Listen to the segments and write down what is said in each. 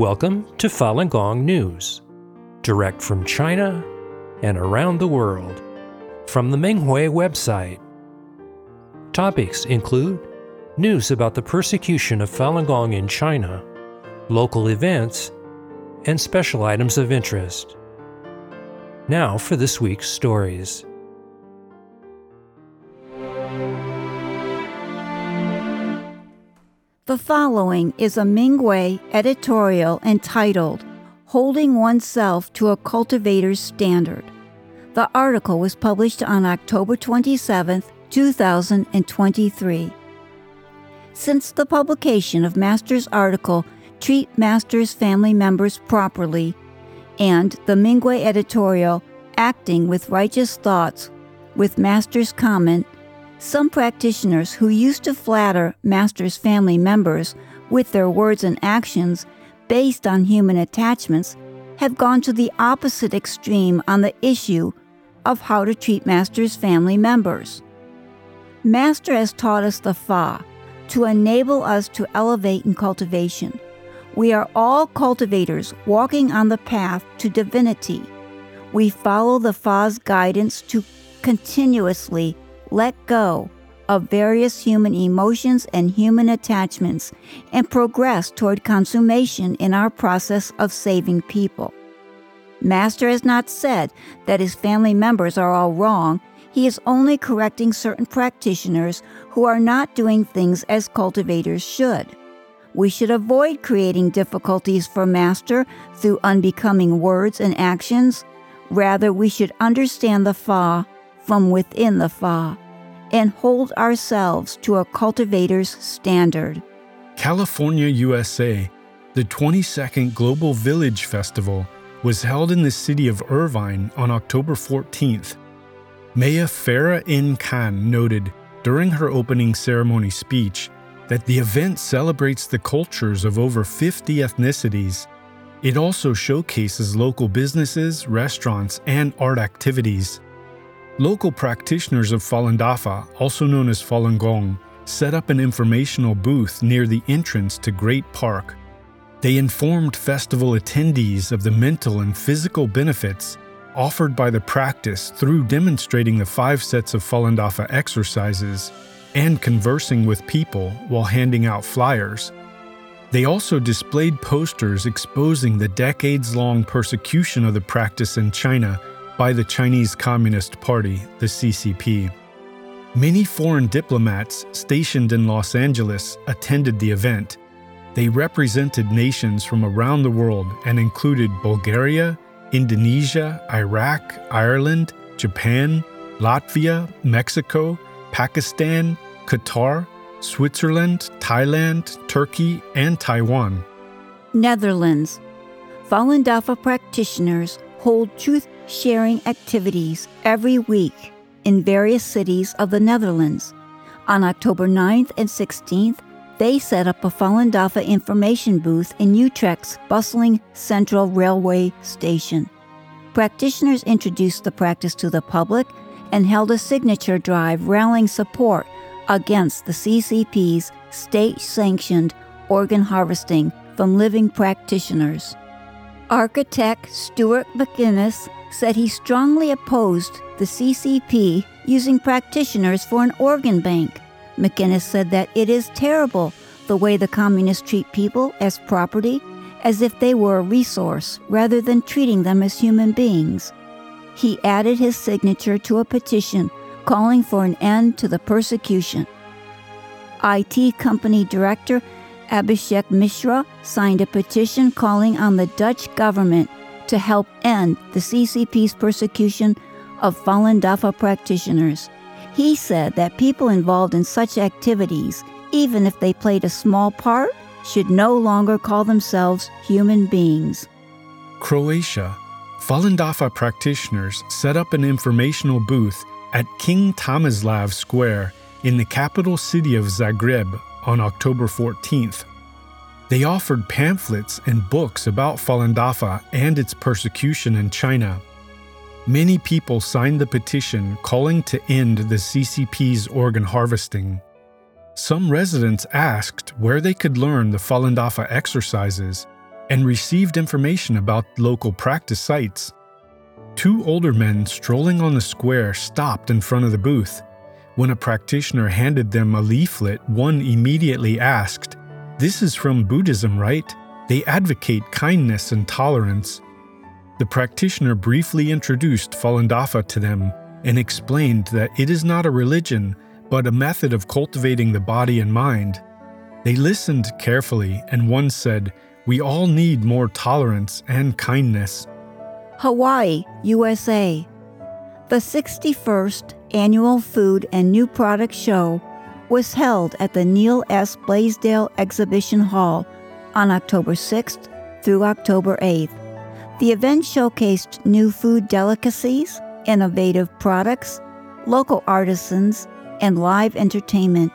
Welcome to Falun Gong News, direct from China and around the world, from the Minghui website. Topics include news about the persecution of Falun Gong in China, local events, and special items of interest. Now for this week's stories. The following is a Minghui editorial entitled Holding Oneself to a Cultivator's Standard. The article was published on October 27, 2023. Since the publication of Master's article, Treat Master's Family Members Properly, and the Minghui editorial, Acting with Righteous Thoughts, with Master's comment, some practitioners who used to flatter Master's family members with their words and actions based on human attachments have gone to the opposite extreme on the issue of how to treat Master's family members. Master has taught us the Fa to enable us to elevate in cultivation. We are all cultivators walking on the path to divinity. We follow the Fa's guidance to continuously let go of various human emotions and human attachments and progress toward consummation in our process of saving people. Master has not said that his family members are all wrong. He is only correcting certain practitioners who are not doing things as cultivators should. We should avoid creating difficulties for Master through unbecoming words and actions. Rather, we should understand the Fa from within the Fa and hold ourselves to a cultivator's standard. California, USA, the 22nd Global Village Festival was held in the city of Irvine on October 14th. Maya Farrah N. Khan noted during her opening ceremony speech that the event celebrates the cultures of over 50 ethnicities. It also showcases local businesses, restaurants, and art activities. Local practitioners of Falun Dafa, also known as Falun Gong, set up an informational booth near the entrance to Great Park. They informed festival attendees of the mental and physical benefits offered by the practice through demonstrating the five sets of Falun Dafa exercises and conversing with people while handing out flyers. They also displayed posters exposing the decades long persecution of the practice in China by the Chinese Communist Party, the CCP. Many foreign diplomats stationed in Los Angeles attended the event. They represented nations from around the world and included Bulgaria, Indonesia, Iraq, Ireland, Japan, Latvia, Mexico, Pakistan, Qatar, Switzerland, Thailand, Turkey, and Taiwan. Netherlands. Falun Dafa practitioners hold truth sharing activities every week in various cities of the Netherlands. On October 9th and 16th, they set up a Falun Dafa information booth in Utrecht's bustling Central Railway station. Practitioners introduced the practice to the public and held a signature drive rallying support against the CCP's state sanctioned organ harvesting from living practitioners. Architect Stuart McInnes said he strongly opposed the CCP using practitioners for an organ bank. McInnes said that it is terrible the way the communists treat people as property, as if they were a resource, rather than treating them as human beings. He added his signature to a petition calling for an end to the persecution. IT company director Abhishek Mishra signed a petition calling on the Dutch government to help end the CCP's persecution of Falun Dafa practitioners. He said that people involved in such activities, even if they played a small part, should no longer call themselves human beings. Croatia. Falun Dafa practitioners set up an informational booth at King Tomislav Square in the capital city of Zagreb on October 14th. They offered pamphlets and books about Falun Dafa and its persecution in China. Many people signed the petition calling to end the CCP's organ harvesting. Some residents asked where they could learn the Falun Dafa exercises, and received information about local practice sites. Two older men strolling on the square stopped in front of the booth. When a practitioner handed them a leaflet, one immediately asked, This is from Buddhism, right? They advocate kindness and tolerance. The practitioner briefly introduced Falun Dafa to them and explained that it is not a religion, but a method of cultivating the body and mind. They listened carefully, and one said, We all need more tolerance and kindness. Hawaii, USA. The 61st Annual Food and New Product Show was held at the Neil S. Blaisdell Exhibition Hall on October 6th through October 8th. The event showcased new food delicacies, innovative products, local artisans, and live entertainment.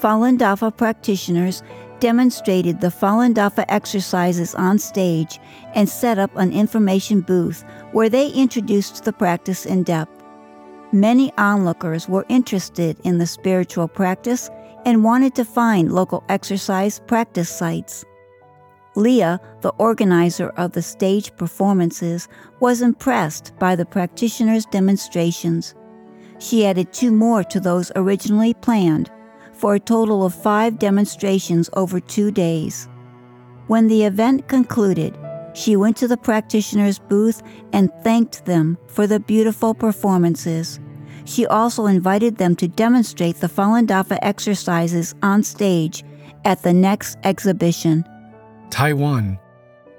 Falun Dafa practitioners demonstrated the Falun Dafa exercises on stage and set up an information booth where they introduced the practice in depth. Many onlookers were interested in the spiritual practice and wanted to find local exercise practice sites. Leah, the organizer of the stage performances, was impressed by the practitioners' demonstrations. She added two more to those originally planned, for a total of five demonstrations over two days. When the event concluded, she went to the practitioners' booth and thanked them for the beautiful performances. She also invited them to demonstrate the Falun Dafa exercises on stage at the next exhibition. Taiwan.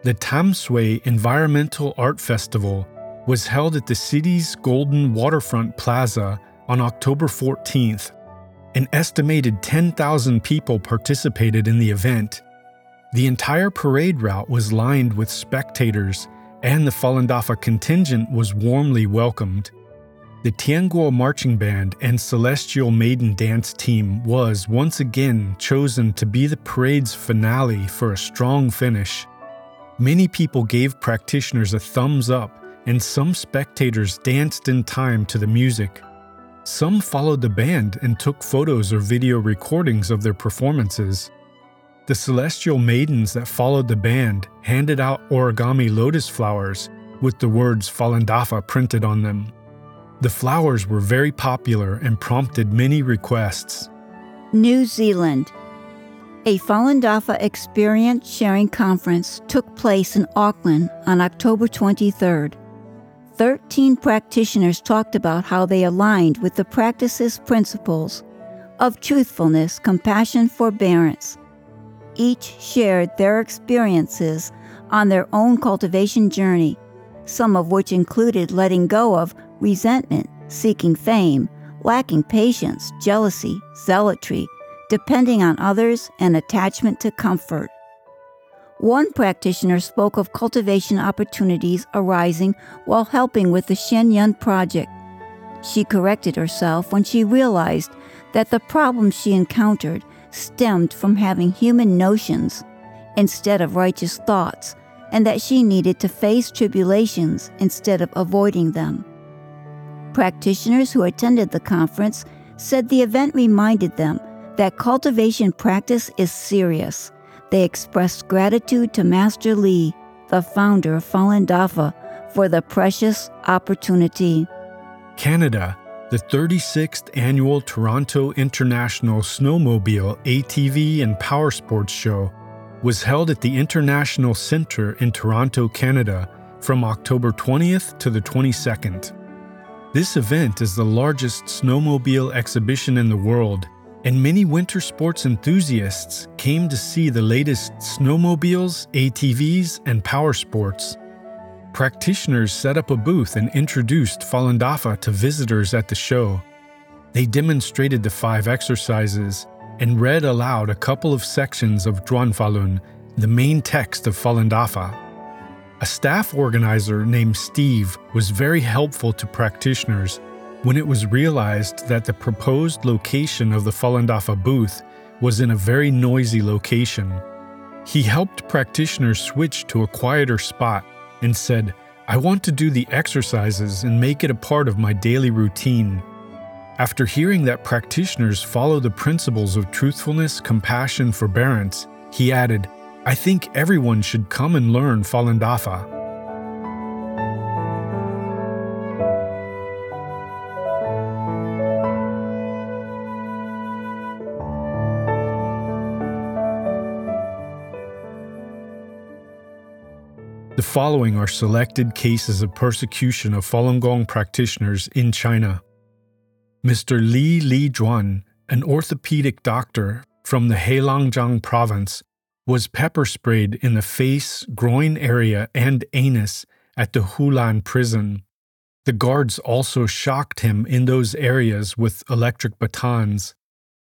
The Tamsui Environmental Art Festival was held at the city's Golden Waterfront Plaza on October 14th. An estimated 10,000 people participated in the event. The entire parade route was lined with spectators, and the Falun Dafa contingent was warmly welcomed. The Tianguo Marching Band and Celestial Maiden Dance Team was once again chosen to be the parade's finale for a strong finish. Many people gave practitioners a thumbs up, and some spectators danced in time to the music. Some followed the band and took photos or video recordings of their performances. The celestial maidens that followed the band handed out origami lotus flowers with the words Falun Dafa printed on them. The flowers were very popular and prompted many requests. New Zealand. A Falun Dafa experience sharing conference took place in Auckland on October 23rd. Thirteen practitioners talked about how they aligned with the practice's principles of truthfulness, compassion, forbearance. Each shared their experiences on their own cultivation journey, some of which included letting go of resentment, seeking fame, lacking patience, jealousy, zealotry, depending on others, and attachment to comfort. One practitioner spoke of cultivation opportunities arising while helping with the Shen Yun project. She corrected herself when she realized that the problems she encountered stemmed from having human notions instead of righteous thoughts, and that she needed to face tribulations instead of avoiding them. Practitioners who attended the conference said the event reminded them that cultivation practice is serious. They expressed gratitude to Master Li, the founder of Falun Dafa, for the precious opportunity. Canada, the 36th annual Toronto International Snowmobile, ATV, and Power Sports Show was held at the International Centre in Toronto, Canada from October 20th to the 22nd. This event is the largest snowmobile exhibition in the world, and many winter sports enthusiasts came to see the latest snowmobiles, ATVs, and power sports. Practitioners set up a booth and introduced Falun Dafa to visitors at the show. They demonstrated the five exercises and read aloud a couple of sections of Zhuan Falun, the main text of Falun Dafa. A staff organizer named Steve was very helpful to practitioners when it was realized that the proposed location of the Falun Dafa booth was in a very noisy location. He helped practitioners switch to a quieter spot and said, I want to do the exercises and make it a part of my daily routine. After hearing that practitioners follow the principles of truthfulness, compassion, forbearance, he added, I think everyone should come and learn Falun Dafa. The following are selected cases of persecution of Falun Gong practitioners in China. Mr. Li Lijuan, an orthopedic doctor from the Heilongjiang province, was pepper sprayed in the face, groin area, and anus at the Hulan prison. The guards also shocked him in those areas with electric batons.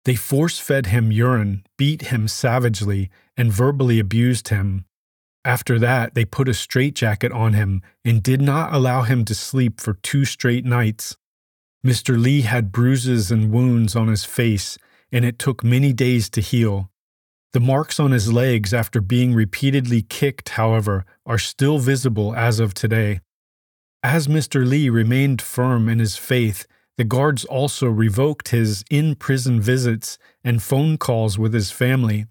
They force fed him urine, beat him savagely, and verbally abused him. After that, they put a straitjacket on him and did not allow him to sleep for two straight nights. Mr. Li had bruises and wounds on his face, and it took many days to heal. The marks on his legs after being repeatedly kicked, however, are still visible as of today. As Mr. Li remained firm in his faith, the guards also revoked his in prison visits and phone calls with his family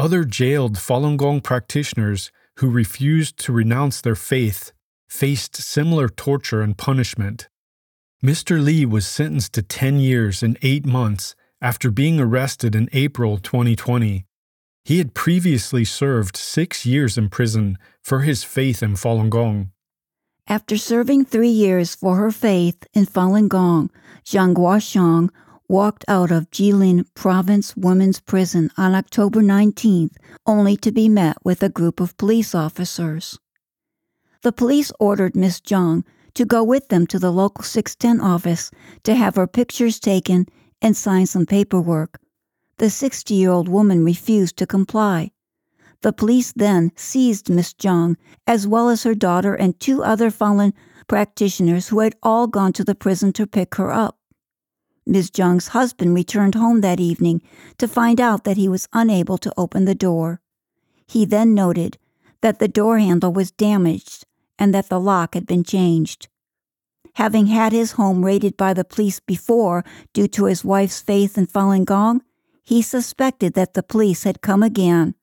other jailed Falun Gong practitioners who refused to renounce their faith faced similar torture and punishment. Mr. Li was sentenced to 10 years and 8 months after being arrested in April 2020. He had previously served six years in prison for his faith in Falun Gong. After serving three years for her faith in Falun Gong, Zhang Guoxiang walked out of Jilin Province Women's Prison on October 19th, only to be met with a group of police officers. The police ordered Miss Zhang to go with them to the local 610 office to have her pictures taken and sign some paperwork. The 60 year old woman refused to comply. The police then seized Miss Zhang, as well as her daughter and two other Falun practitioners who had all gone to the prison to pick her up. Ms. Zhang's husband returned home that evening to find out that he was unable to open the door. He then noted that the door handle was damaged and that the lock had been changed. Having had his home raided by the police before due to his wife's faith in Falun Gong, he suspected that the police had come again.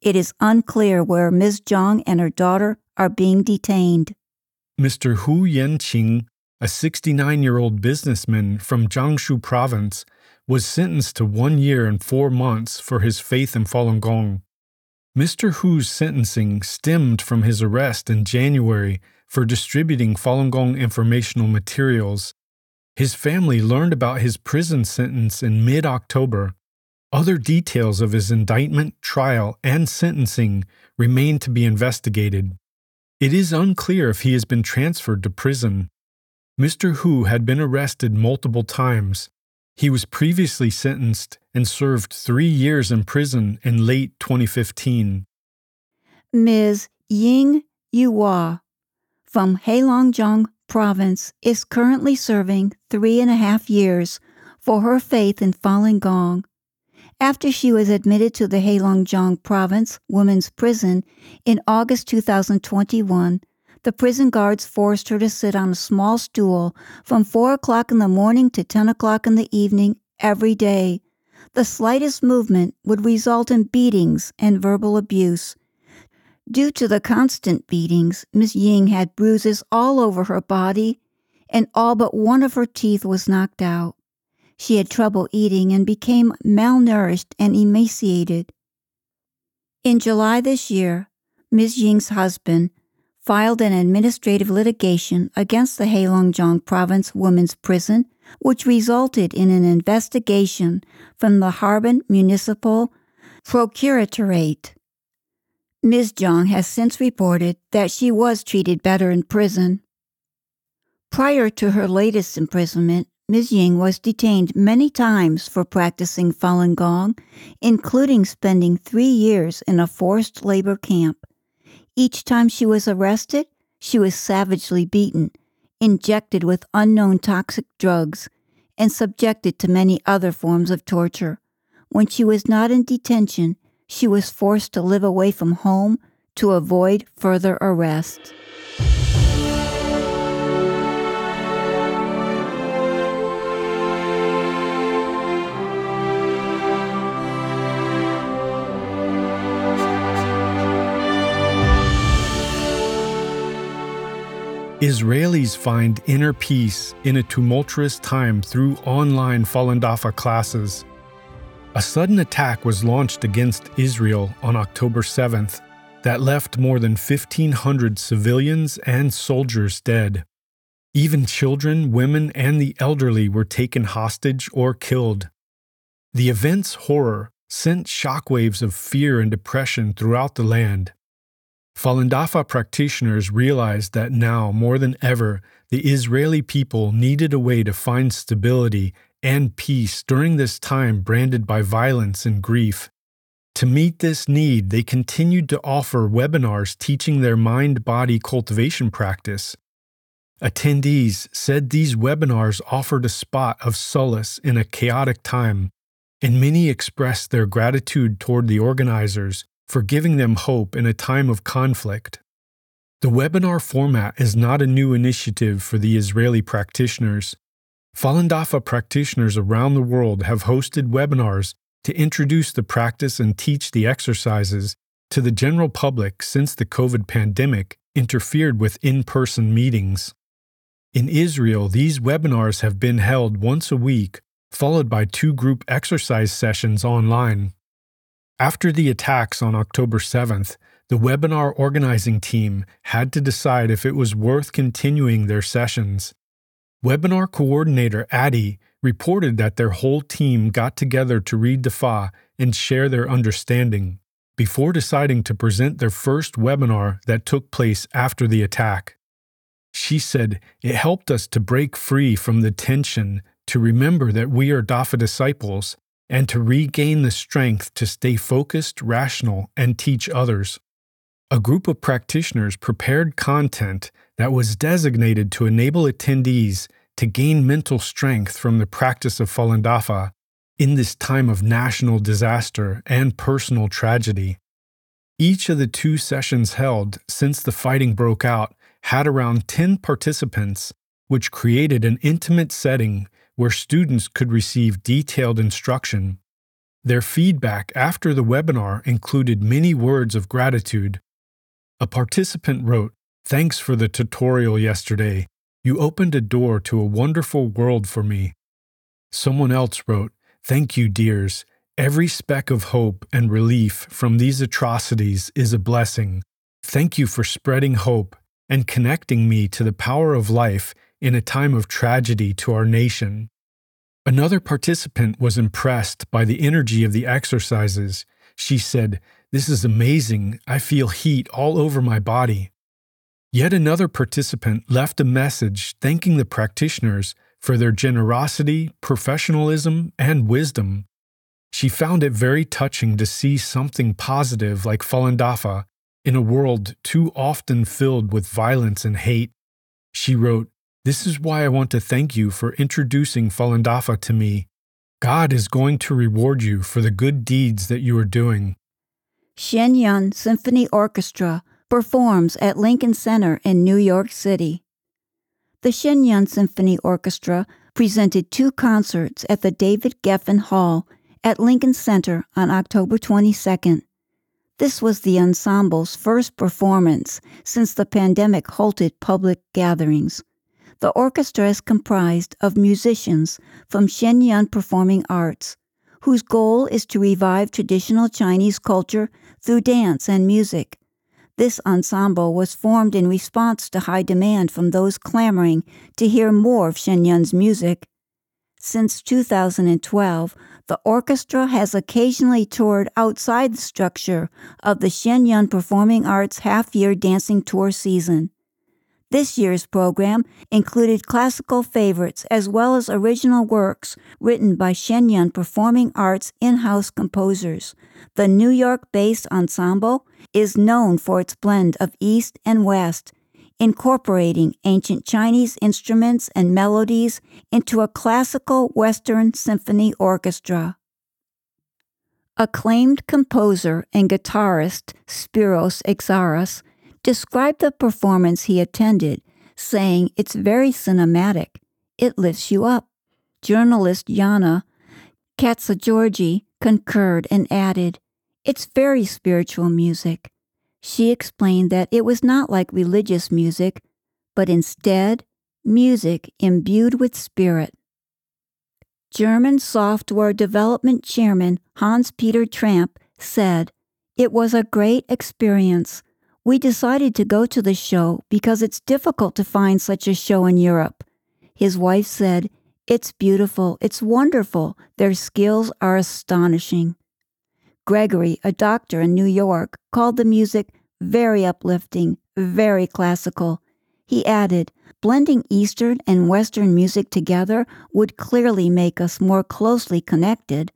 It is unclear where Ms. Zhang and her daughter are being detained. Mr. Hu Yanqing a 69 year old businessman from Jiangsu province, was sentenced to one year and four months for his faith in Falun Gong. Mr. Hu's sentencing stemmed from his arrest in January for distributing Falun Gong informational materials. His family learned about his prison sentence in mid October. Other details of his indictment, trial, and sentencing remain to be investigated. It is unclear if he has been transferred to prison. Mr. Hu had been arrested multiple times. He was previously sentenced and served three years in prison in late 2015. Ms. Ying Yuhua from Heilongjiang Province is currently serving three and a half years for her faith in Falun Gong. After she was admitted to the Heilongjiang Province Women's Prison in August 2021, the prison guards forced her to sit on a small stool from 4 o'clock in the morning to 10 o'clock in the evening every day. The slightest movement would result in beatings and verbal abuse. Due to the constant beatings, Miss Ying had bruises all over her body, and all but one of her teeth was knocked out. She had trouble eating and became malnourished and emaciated. In July this year, Ms. Ying's husband, filed an administrative litigation against the Heilongjiang Province Women's Prison, which resulted in an investigation from the Harbin Municipal Procuratorate. Ms. Zhang has since reported that she was treated better in prison. Prior to her latest imprisonment, Ms. Ying was detained many times for practicing Falun Gong, including spending three years in a forced labor camp. Each time she was arrested, she was savagely beaten, injected with unknown toxic drugs, and subjected to many other forms of torture. When she was not in detention, she was forced to live away from home to avoid further arrest. Israelis find inner peace in a tumultuous time through online Falun Dafa classes. A sudden attack was launched against Israel on October 7th that left more than 1,500 civilians and soldiers dead. Even children, women, and the elderly were taken hostage or killed. The event's horror sent shockwaves of fear and depression throughout the land. Falun Dafa practitioners realized that now, more than ever, the Israeli people needed a way to find stability and peace during this time branded by violence and grief. To meet this need, they continued to offer webinars teaching their mind body cultivation practice. Attendees said these webinars offered a spot of solace in a chaotic time, and many expressed their gratitude toward the organizers for giving them hope in a time of conflict. The webinar format is not a new initiative for the Israeli practitioners. Falun Dafa practitioners around the world have hosted webinars to introduce the practice and teach the exercises to the general public since the COVID pandemic interfered with in person meetings. In Israel, these webinars have been held once a week, followed by two group exercise sessions online. After the attacks on October 7th, the webinar organizing team had to decide if it was worth continuing their sessions. Webinar coordinator Adi reported that their whole team got together to read the Fa and share their understanding before deciding to present their first webinar that took place after the attack. She said, It helped us to break free from the tension, to remember that we are Dafa disciples, and to regain the strength to stay focused, rational, and teach others. A group of practitioners prepared content that was designated to enable attendees to gain mental strength from the practice of Falun Dafa in this time of national disaster and personal tragedy. Each of the two sessions held since the fighting broke out had around 10 participants, which created an intimate setting where students could receive detailed instruction. Their feedback after the webinar included many words of gratitude. A participant wrote, Thanks for the tutorial yesterday. You opened a door to a wonderful world for me. Someone else wrote, Thank you, dears. Every speck of hope and relief from these atrocities is a blessing. Thank you for spreading hope and connecting me to the power of life in a time of tragedy to our nation. Another participant was impressed by the energy of the exercises. She said, This is amazing. I feel heat all over my body. Yet another participant left a message thanking the practitioners for their generosity, professionalism, and wisdom. She found it very touching to see something positive like Falun Dafa in a world too often filled with violence and hate. She wrote, This is why I want to thank you for introducing Falun Dafa to me. God is going to reward you for the good deeds that you are doing. Shen Yun Symphony Orchestra performs at Lincoln Center in New York City. The Shen Yun Symphony Orchestra presented two concerts at the David Geffen Hall at Lincoln Center on October 22nd. This was the ensemble's first performance since the pandemic halted public gatherings. The orchestra is comprised of musicians from Shen Yun Performing Arts, whose goal is to revive traditional Chinese culture through dance and music. This ensemble was formed in response to high demand from those clamoring to hear more of Shen Yun's music. Since 2012, the orchestra has occasionally toured outside the structure of the Shen Yun Performing Arts half year dancing tour season. This year's program included classical favorites as well as original works written by Shen Yun Performing Arts in house composers. The New York based ensemble is known for its blend of East and West, incorporating ancient Chinese instruments and melodies into a classical Western symphony orchestra. Acclaimed composer and guitarist Spiros Exaras described the performance he attended, saying it's very cinematic. It lifts you up. Journalist Yana Katsageorgi concurred and added, It's very spiritual music. She explained that it was not like religious music, but instead music imbued with spirit. German software development chairman Hans Peter Tramp said, It was a great experience. We decided to go to the show because it's difficult to find such a show in Europe. His wife said, It's beautiful, it's wonderful, their skills are astonishing. Gregory, a doctor in New York, called the music very uplifting, very classical. He added, blending Eastern and Western music together would clearly make us more closely connected.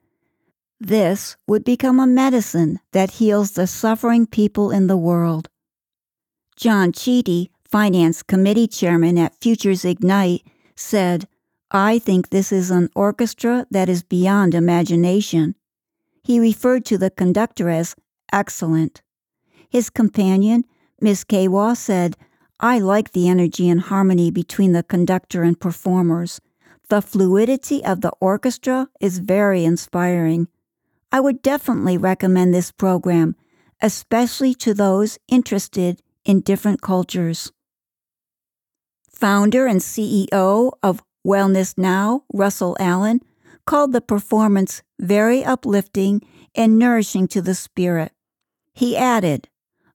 This would become a medicine that heals the suffering people in the world. John Chiti, Finance Committee Chairman at Futures Ignite, said, I think this is an orchestra that is beyond imagination. He referred to the conductor as excellent. His companion, Miss Kawa, said, I like the energy and harmony between the conductor and performers. The fluidity of the orchestra is very inspiring. I would definitely recommend this program, especially to those interested in different cultures. Founder and CEO of Wellness Now, Russell Allen, called the performance very uplifting and nourishing to the spirit. He added,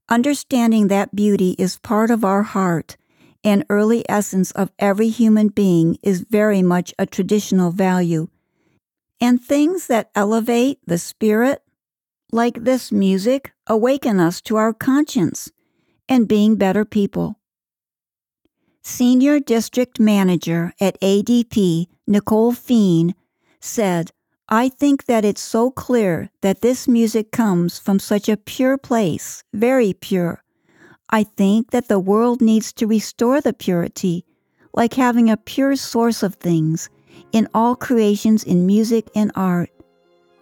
Understanding that beauty is part of our heart and early essence of every human being is very much a traditional value. And things that elevate the spirit, like this music, awaken us to our conscience and being better people. Senior District Manager at ADP, Nicole Feen, said, I think that it's so clear that this music comes from such a pure place, very pure. I think that the world needs to restore the purity, like having a pure source of things in all creations in music and art.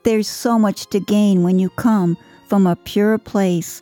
There's so much to gain when you come from a pure place